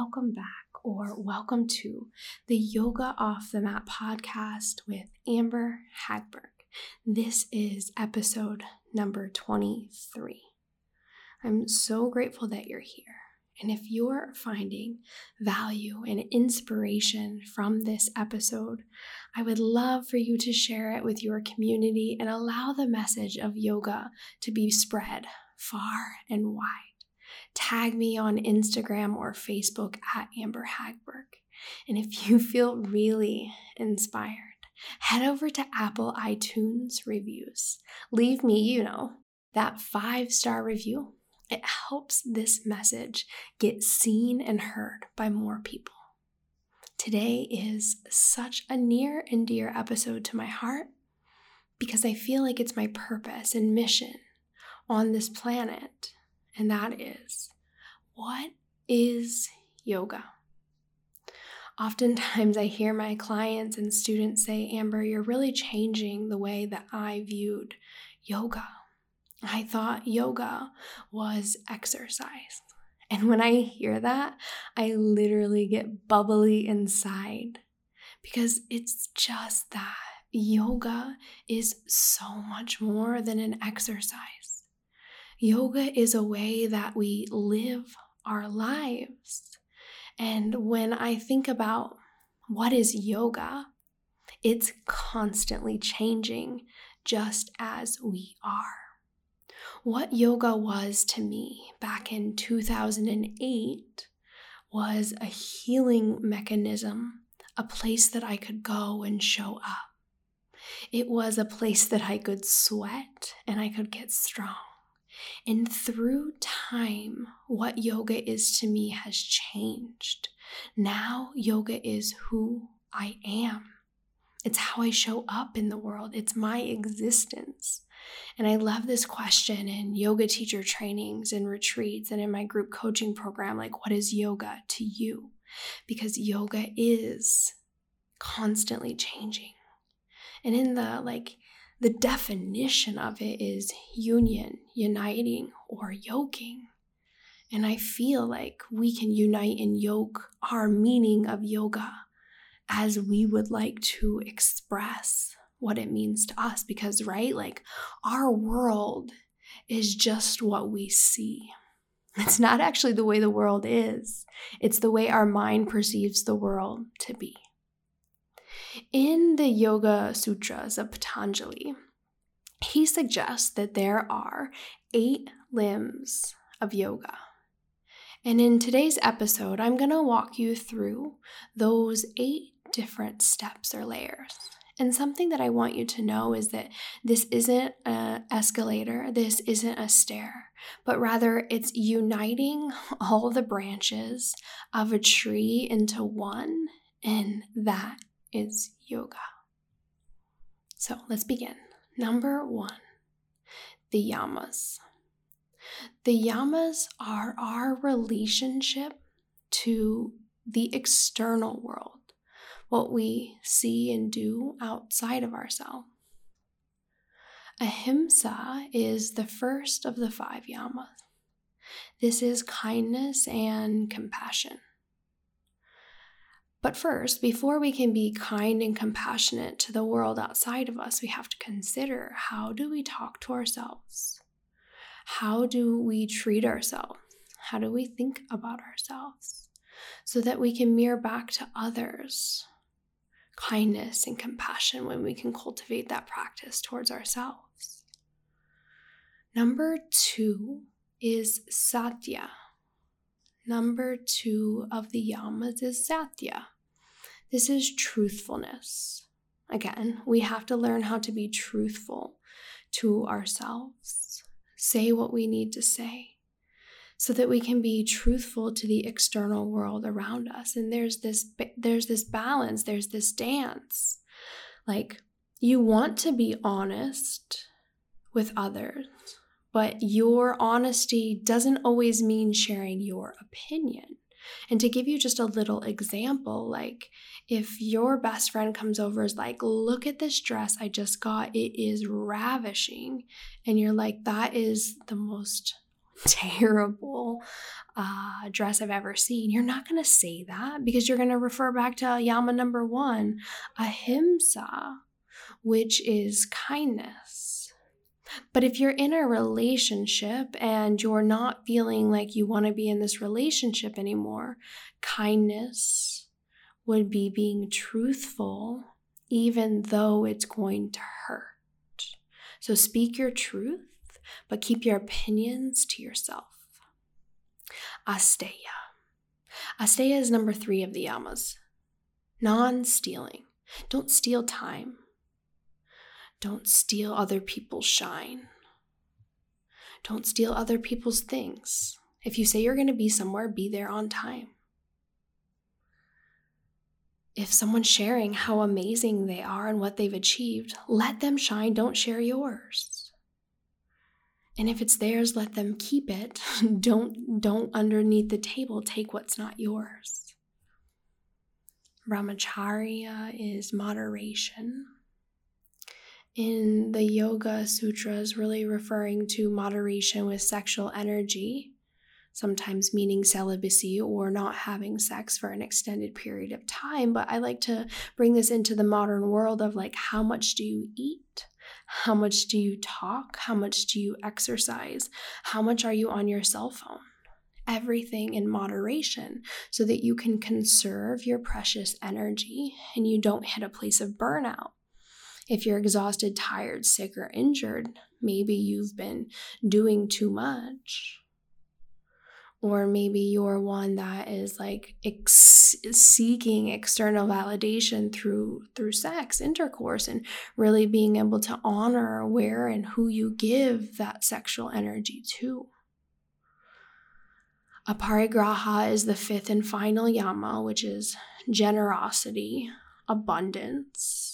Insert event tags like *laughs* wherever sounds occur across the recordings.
Welcome back or welcome to the Yoga Off the Mat podcast with Amber Hagberg. This is episode number 23. I'm so grateful that you're here. And if you're finding value and inspiration from this episode, I would love for you to share it with your community and allow the message of yoga to be spread far and wide tag me on Instagram or Facebook at Amber Hagberg. And if you *laughs* feel really inspired, head over to Apple iTunes reviews. Leave me, you know, that five star review. It helps this message get seen and heard by more people. Today is such a near and dear episode to my heart because I feel like it's my purpose and mission on this planet and that is what is yoga? Oftentimes, I hear my clients and students say, Amber, you're really changing the way that I viewed yoga. I thought yoga was exercise. And when I hear that, I literally get bubbly inside because it's just that. Yoga is so much more than an exercise. Yoga is a way that we live our lives. And when I think about what is yoga, it's constantly changing just as we are. What yoga was to me back in 2008 was a healing mechanism, a place that I could go and show up. It was a place that I could sweat and I could get strong. And through time, what yoga is to me has changed. Now, yoga is who I am. It's how I show up in the world, it's my existence. And I love this question in yoga teacher trainings and retreats and in my group coaching program like, what is yoga to you? Because yoga is constantly changing. And in the like the definition of it is union, uniting, or yoking. And I feel like we can unite and yoke our meaning of yoga as we would like to express what it means to us. Because, right, like our world is just what we see. It's not actually the way the world is, it's the way our mind perceives the world to be. In the Yoga Sutras of Patanjali, he suggests that there are eight limbs of yoga. And in today's episode, I'm going to walk you through those eight different steps or layers. And something that I want you to know is that this isn't an escalator, this isn't a stair, but rather it's uniting all the branches of a tree into one, and that is yoga. So let's begin. Number one, the yamas. The yamas are our relationship to the external world, what we see and do outside of ourselves. Ahimsa is the first of the five yamas. This is kindness and compassion. But first, before we can be kind and compassionate to the world outside of us, we have to consider how do we talk to ourselves? How do we treat ourselves? How do we think about ourselves? So that we can mirror back to others kindness and compassion when we can cultivate that practice towards ourselves. Number two is satya. Number two of the yamas is satya. This is truthfulness. Again, we have to learn how to be truthful to ourselves, say what we need to say, so that we can be truthful to the external world around us. And there's this there's this balance there's this dance. Like you want to be honest with others but your honesty doesn't always mean sharing your opinion and to give you just a little example, like if your best friend comes over is like, look at this dress I just got, it is ravishing. And you're like, that is the most *laughs* terrible uh, dress I've ever seen. You're not going to say that because you're going to refer back to Yama number one, ahimsa, which is kindness. But if you're in a relationship and you're not feeling like you want to be in this relationship anymore, kindness would be being truthful, even though it's going to hurt. So speak your truth, but keep your opinions to yourself. Asteya. Asteya is number three of the yamas. Non stealing. Don't steal time. Don't steal other people's shine. Don't steal other people's things. If you say you're going to be somewhere, be there on time. If someone's sharing how amazing they are and what they've achieved, let them shine. Don't share yours. And if it's theirs, let them keep it. *laughs* don't don't underneath the table take what's not yours. Brahmacharya is moderation in the Yoga Sutras, really referring to moderation with sexual energy, sometimes meaning celibacy or not having sex for an extended period of time. But I like to bring this into the modern world of like, how much do you eat? How much do you talk? How much do you exercise? How much are you on your cell phone? Everything in moderation so that you can conserve your precious energy and you don't hit a place of burnout. If you're exhausted, tired, sick, or injured, maybe you've been doing too much. Or maybe you're one that is like ex- seeking external validation through through sex, intercourse, and really being able to honor where and who you give that sexual energy to. Aparigraha is the fifth and final yama, which is generosity, abundance,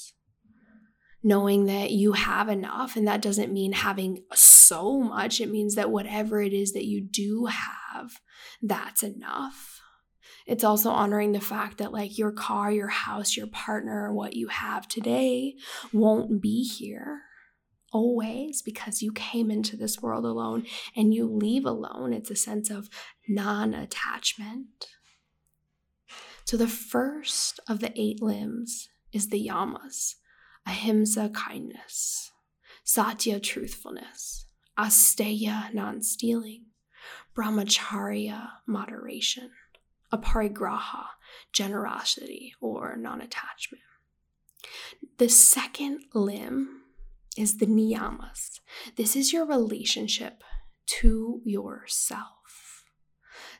knowing that you have enough. And that doesn't mean having so much, it means that whatever it is that you do have, that's enough. It's also honoring the fact that, like, your car, your house, your partner, what you have today won't be here always because you came into this world alone and you leave alone. It's a sense of non attachment. So, the first of the eight limbs is the yamas ahimsa, kindness, satya, truthfulness, asteya, non stealing, brahmacharya, moderation, aparigraha, generosity or non attachment. The second limb is the niyamas. This is your relationship to yourself.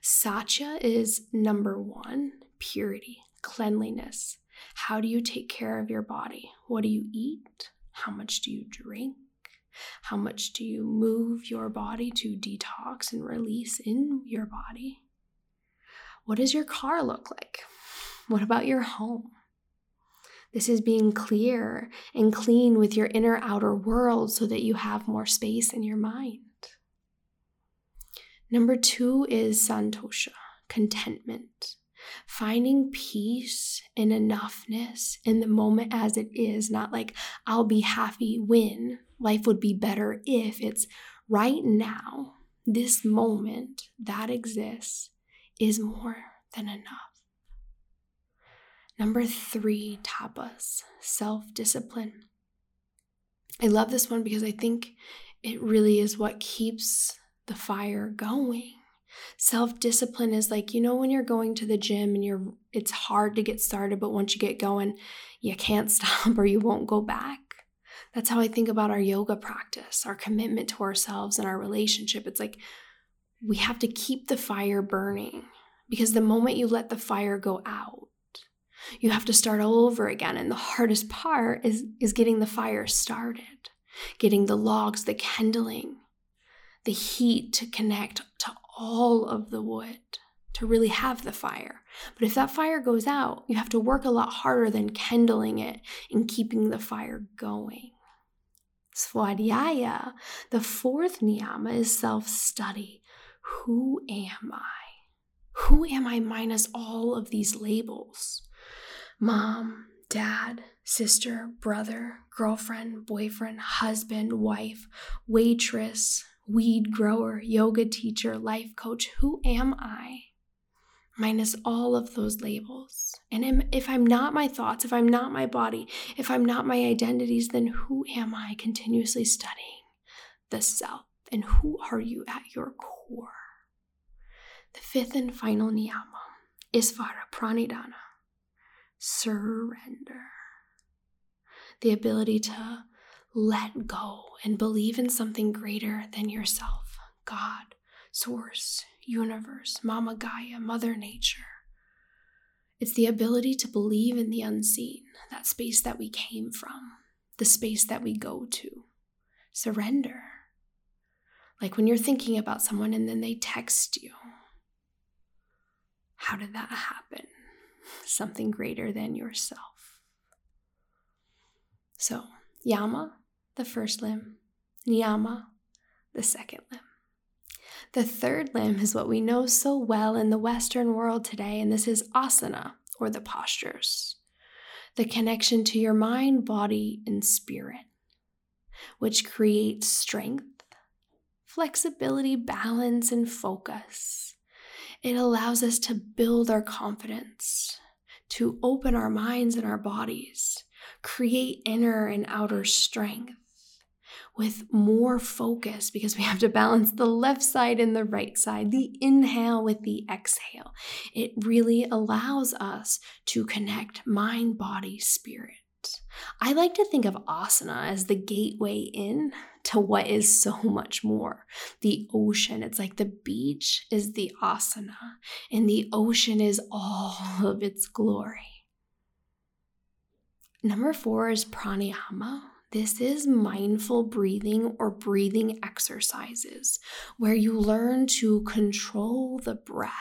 Saucha is number one, purity, cleanliness, how do you take care of your body? What do you eat? How much do you drink? How much do you move your body to detox and release in your body? What does your car look like? What about your home? This is being clear and clean with your inner outer world so that you have more space in your mind. Number two is santosha, contentment finding peace and enoughness in the moment as it is, not like I'll be happy when life would be better if it's right now, this moment that exists is more than enough. Number three, tapas, self discipline. I love this one because I think it really is what keeps the fire going. Self discipline is like, you know, when you're going to the gym and you're, it's hard to get started, but once you get going, you can't *laughs* stop or you won't go back. That's how I think about our yoga practice, our commitment to ourselves and our relationship. It's like we have to keep the fire burning because the moment you let the fire go out, you have to start all over again. And the hardest part is, is getting the fire started, getting the logs, the kindling, the heat to connect to all of the wood to really have the fire. But if that fire goes out, you have to work a lot harder than kindling it and keeping the fire going. Svadhyaya, the fourth niyama, is self study. Who am I? Who am I minus all of these labels? Mom, dad, sister, brother, girlfriend, boyfriend, husband, wife, waitress, weed grower, yoga teacher, life coach. Who am I? minus all of those labels. And if I'm not my thoughts, if I'm not my body, if I'm not my identities, then who am I continuously studying the self? And who are you at your core? The fifth and final niyama is Vara Pranidhana surrender. The ability to let go and believe in something greater than yourself God, Source, universe, Mama Gaia, Mother Nature. It's the ability to believe in the unseen, that space that we came from, the space that we go to. Surrender. Like when you're thinking about someone and then they text you. How did that happen? *laughs* Something greater than yourself. So, Yama, the first limb, Niyama, the second limb. The third limb is what we know so well in the Western world today, and this is asana, or the postures. The connection to your mind, body, and spirit, which creates strength, flexibility, balance, and focus. It allows us to build our confidence, to open our minds and our bodies, create inner and outer strength with more focus because we have to balance the left side and the right side, the inhale with the exhale. It really allows us to connect mind, body, spirit. I like to think of asana as the gateway in to what is so much more. The ocean, it's like the beach is the asana, and the ocean is all of its glory. Number four is pranayama, this is mindful breathing or breathing exercises where you learn to control the breath.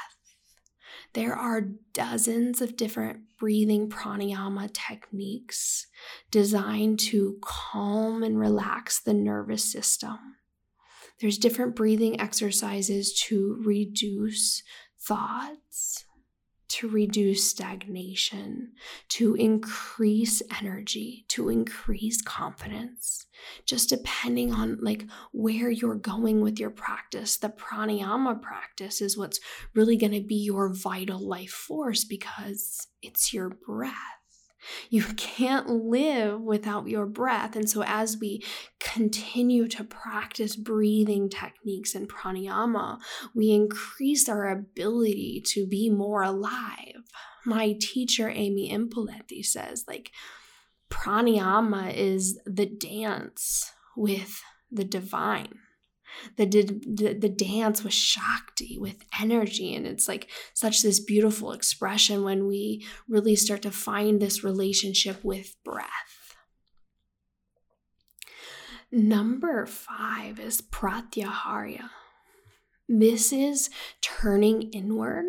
There are dozens of different breathing pranayama techniques designed to calm and relax the nervous system. There's different breathing exercises to reduce thoughts, to reduce stagnation, to increase energy, to increase confidence. Just depending on like where you're going with your practice, the pranayama practice is what's really going to be your vital life force because it's your breath. You can't live without your breath. And so, as we continue to practice breathing techniques and pranayama, we increase our ability to be more alive. My teacher, Amy Ippoliti, says, like, pranayama is the dance with the divine the, the, the dance with Shakti, with energy. And it's like such this beautiful expression when we really start to find this relationship with breath. Number five is Pratyahara. This is turning inward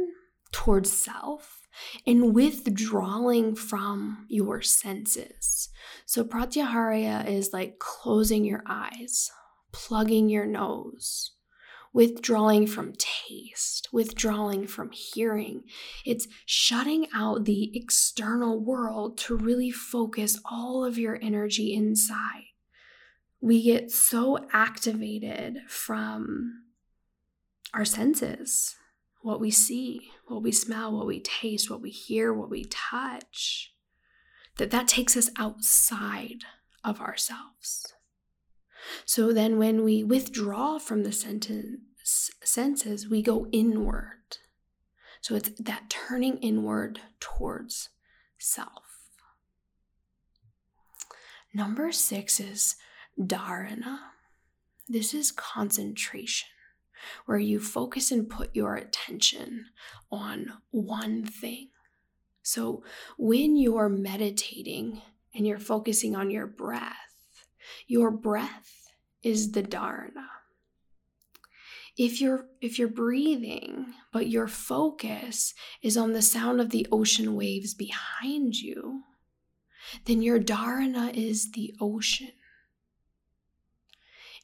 towards self and withdrawing from your senses. So, Pratyahara is like closing your eyes, plugging your nose, withdrawing from taste, withdrawing from hearing. It's shutting out the external world to really focus all of your energy inside. We get so activated from our senses what we see, what we smell, what we taste, what we hear, what we touch that that takes us outside of ourselves. So then, when we withdraw from the sentence, senses, we go inward. So it's that turning inward towards self. Number six is dharana. This is concentration, where you focus and put your attention on one thing. So when you're meditating and you're focusing on your breath, your breath is the dharana. if you're if you're breathing but your focus is on the sound of the ocean waves behind you then your dharana is the ocean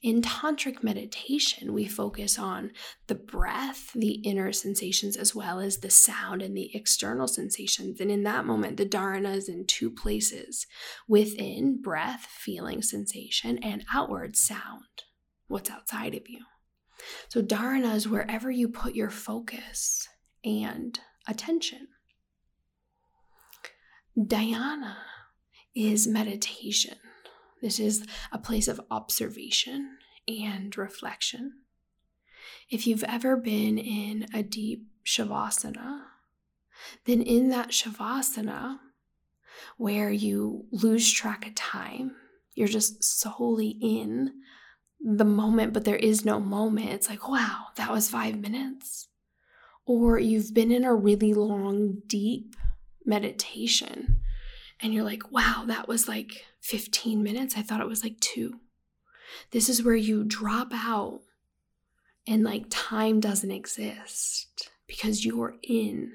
in tantric meditation, we focus on the breath, the inner sensations, as well as the sound and the external sensations. And in that moment, the dharana is in two places within breath, feeling, sensation, and outward sound, what's outside of you. So, dharana is wherever you put your focus and attention. Dhyana is meditation. This is a place of observation and reflection. If you've ever been in a deep shavasana, then in that shavasana, where you lose track of time, you're just solely in the moment, but there is no moment. It's like, wow, that was five minutes. Or you've been in a really long, deep meditation and you're like, wow, that was like 15 minutes. I thought it was like two. This is where you drop out and like time doesn't exist because you're in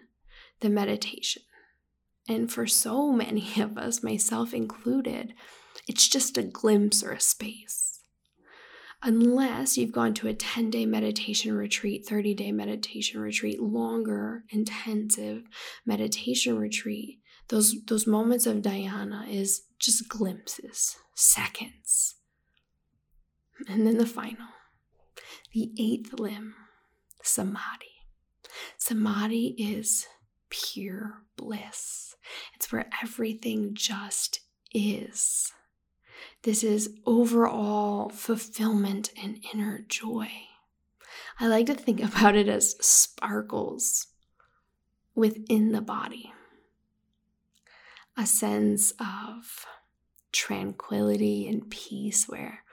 the meditation. And for so many *laughs* of us, myself included, it's just a glimpse or a space. Unless you've gone to a 10 day meditation retreat, 30 day meditation retreat, longer, intensive meditation retreat, those those moments of dhyana is just glimpses, seconds. And then the final, the eighth limb, samadhi. Samadhi is pure bliss. It's where everything just is. This is overall fulfillment and inner joy. I like to think *laughs* about it as sparkles within the body a sense of tranquility and peace where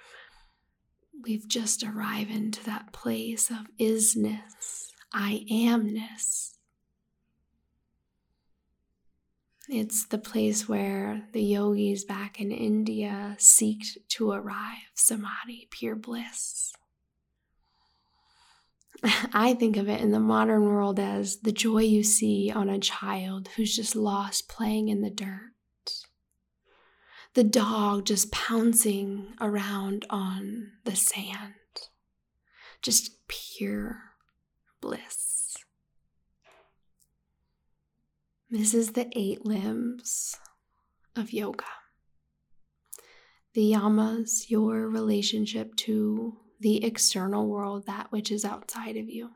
we've just arrived into that place of isness, I amness. It's the place where the yogis back in India seek to arrive, samadhi, pure bliss. *laughs* I think of it in the modern world as the joy you see on a child who's just lost playing in the dirt. The dog just pouncing around on the sand. Just pure bliss. This is the eight limbs of yoga. The yamas, your relationship to the external world, that which is outside of you.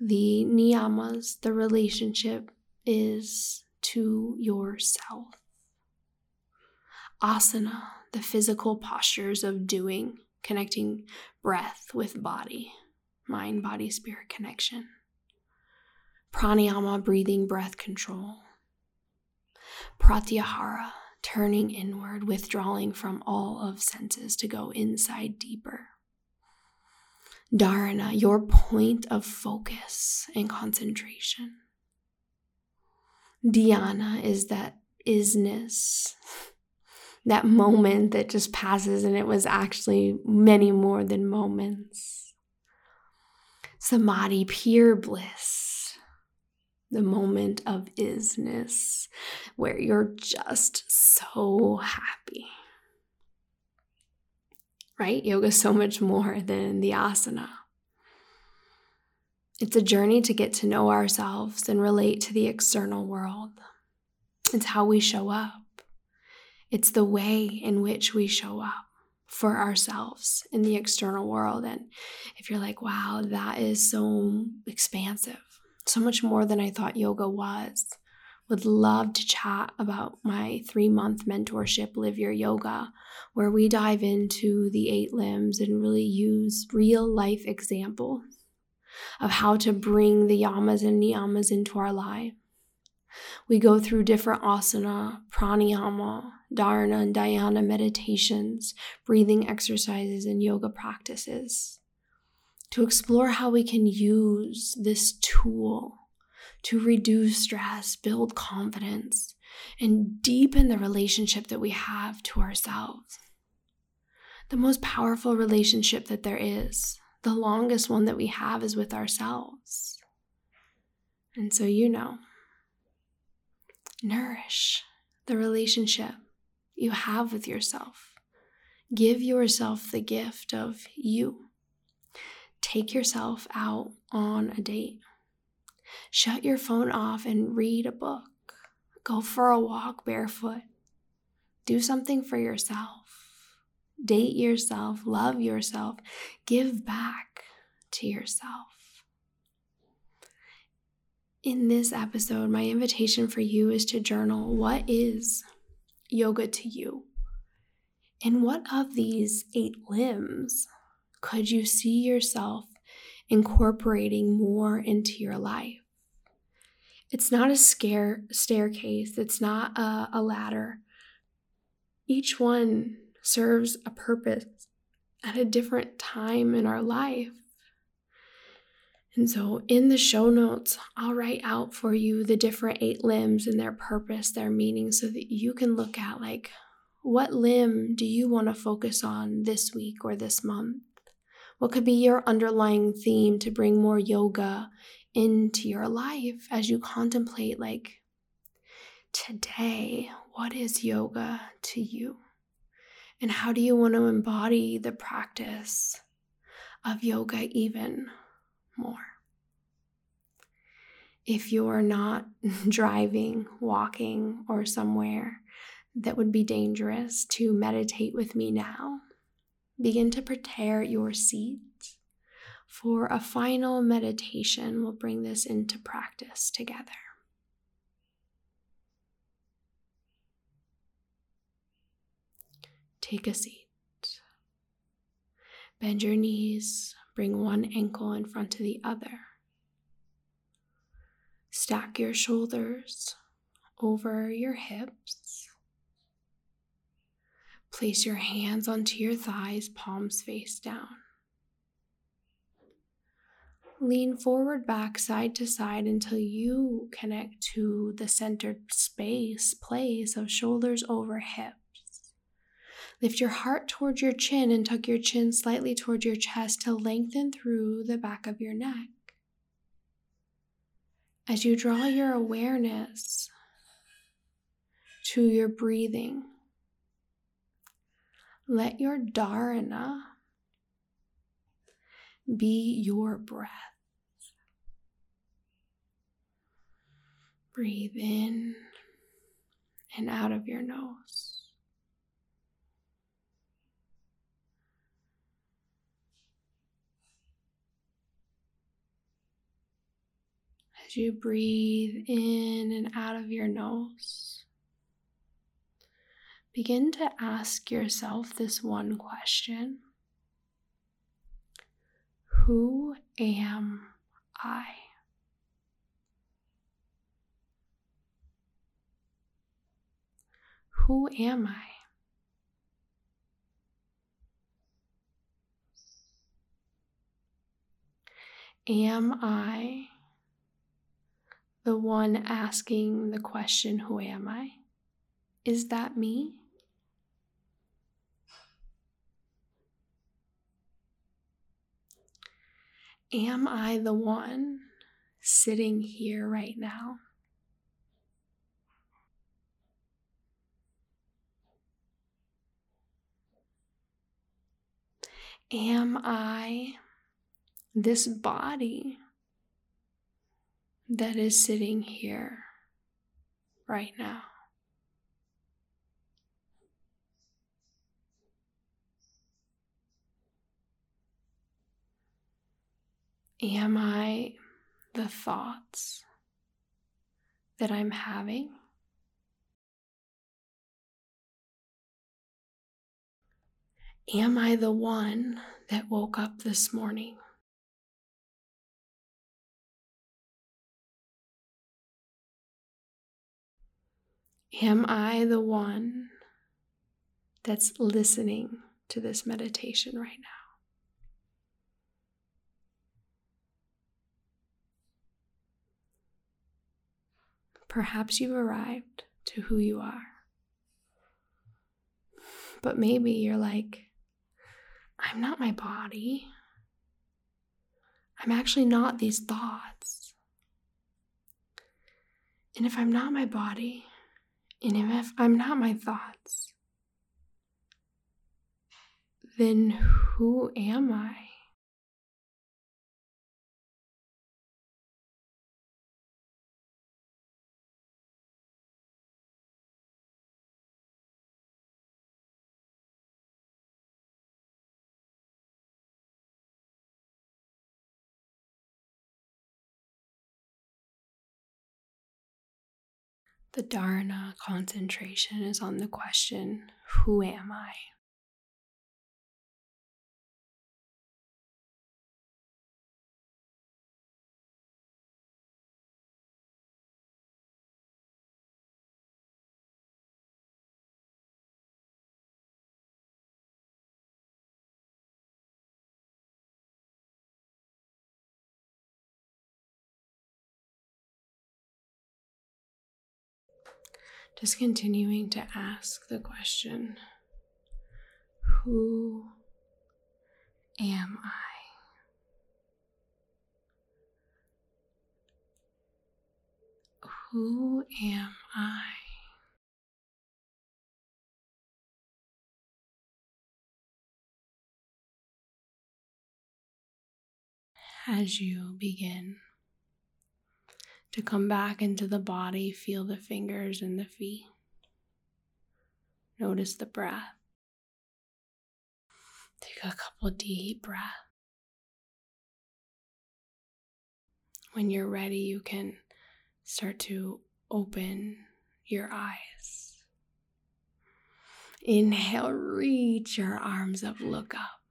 The niyamas, the relationship is to yourself. Asana, the physical postures of doing, connecting breath with body, mind, body, spirit connection. Pranayama, breathing, breath control. Pratyahara, turning inward, withdrawing from all of senses to go inside deeper. Dharana, your point of focus and concentration. Dhyana is that isness, that moment that just passes, and it was actually many more than moments. Samadhi, pure bliss the moment of isness where you're just so happy. Right? Yoga is so much more than the asana. It's a journey to get to know ourselves and relate to the external world. It's how we show up. It's the way in which we show up for ourselves in the external world. And if you're like, wow, that is so expansive, so much more than I thought yoga was. Would love to chat about my three month mentorship, Live Your Yoga, where we dive into the eight limbs and really use real life examples of how to bring the yamas and niyamas into our life. We go through different asana, pranayama, dharana, and dhyana meditations, breathing exercises, and yoga practices to explore how we can use this tool to reduce stress, build confidence, and deepen the relationship that we have to ourselves. The most powerful relationship that there is, the longest one that we have is with ourselves. And so, you know, nourish the relationship you have with yourself. Give yourself the gift of you. Take yourself out on a date. Shut your phone off and read a book. Go for a walk barefoot. Do something for yourself. Date yourself, love yourself, give back to yourself. In this episode, my invitation for you is to journal what is yoga to you? And what of these eight limbs could you see yourself incorporating more into your life? It's not a scare staircase, it's not a, a ladder. Each one serves a purpose at a different time in our life. And so, in the show notes, I'll write out for you the different eight limbs and their purpose, their meaning, so that you can look at like, what limb do you want to focus on this week or this month? What could be your underlying theme to bring more yoga into your life as you contemplate, like, today, what is yoga to you? And how do you want to embody the practice of yoga even more? If you're not *laughs* driving, walking, or somewhere that would be dangerous to meditate with me now, begin to prepare your seat for a final meditation. We'll bring this into practice together. Take a seat. Bend your knees, bring one ankle in front of the other. Stack your shoulders over your hips. Place your hands onto your thighs, palms face down. Lean forward, back, side to side until you connect to the centered space, place of shoulders over hips. Lift your heart towards your chin and tuck your chin slightly towards your chest to lengthen through the back of your neck. As you draw your awareness to your breathing, let your dharana be your breath. Breathe in and out of your nose. As you breathe in and out of your nose, begin to ask yourself this one question Who am I? Who am I? Am I the one asking the question, Who am I? Is that me? Am I the one sitting here right now? Am I this body that is sitting here right now. Am I the thoughts that I'm having? Am I the one that woke up this morning? Am I the one that's listening to this meditation right now? Perhaps you've arrived to who you are. But maybe you're like, I'm not my body. I'm actually not these thoughts. And if I'm not my body, and if I'm not my thoughts, then who am I? The dharana concentration is on the question Who am I? Just continuing to ask the question Who am I? Who am I? As you begin to come back into the body, feel the fingers and the feet. Notice the breath. Take a couple deep breaths. When you're ready, you can start to open your eyes. Inhale, reach your arms up, look up.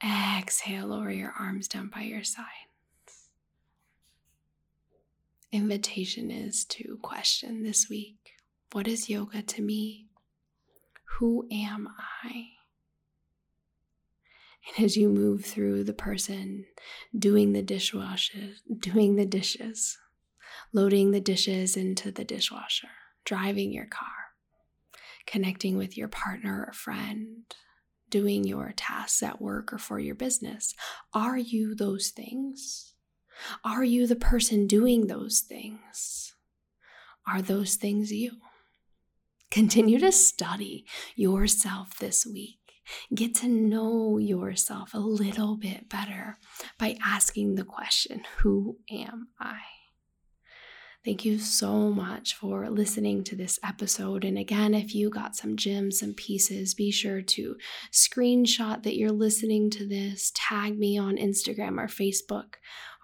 Exhale, lower your arms down by your side invitation is to question this week what is yoga to me? Who am I? And as you move through the person doing the dishwasher, doing the dishes, loading the dishes into the dishwasher, driving your car, connecting with your partner or friend, doing your tasks at work or for your business, are you those things? Are you the person doing those things? Are those things you? Continue to study yourself this week. Get to know yourself a little bit better by asking the question Who am I? Thank you so much for listening to this episode. And again, if you got some gems, some pieces, be sure to screenshot that you're listening to this, tag me on Instagram or Facebook,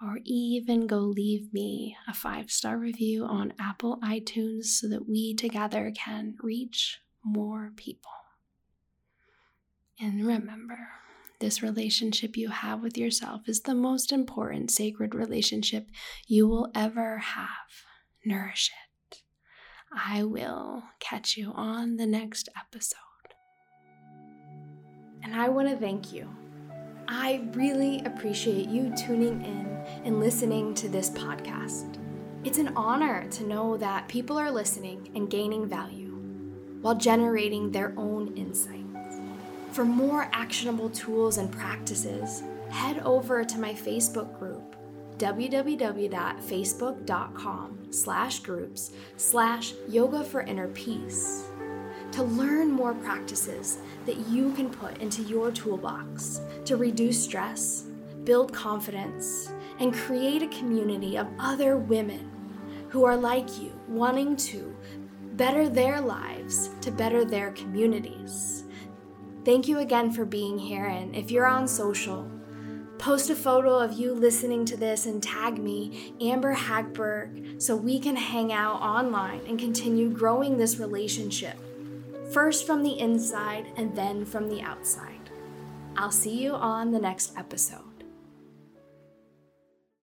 or even go leave me a five star review on Apple iTunes so that we together can reach more people. And remember, this relationship you have with yourself is the most important sacred relationship you will ever have nourish it. I will catch you on the next episode. And I want to thank you. I really appreciate you tuning in and listening to this podcast. It's an honor to know that people are listening and gaining value while generating their own insights. For more actionable tools and practices, head over to my Facebook group www.facebook.com slash groups slash yoga for inner peace to learn more practices that you can put into your toolbox to reduce stress, build confidence, and create a community of other women who are like you, wanting to better their lives to better their communities. Thank you again for being here, and if you're on social, Post a photo of you listening to this and tag me, Amber Hagberg, so we can hang out online and continue growing this relationship, first from the inside and then from the outside. I'll see you on the next episode.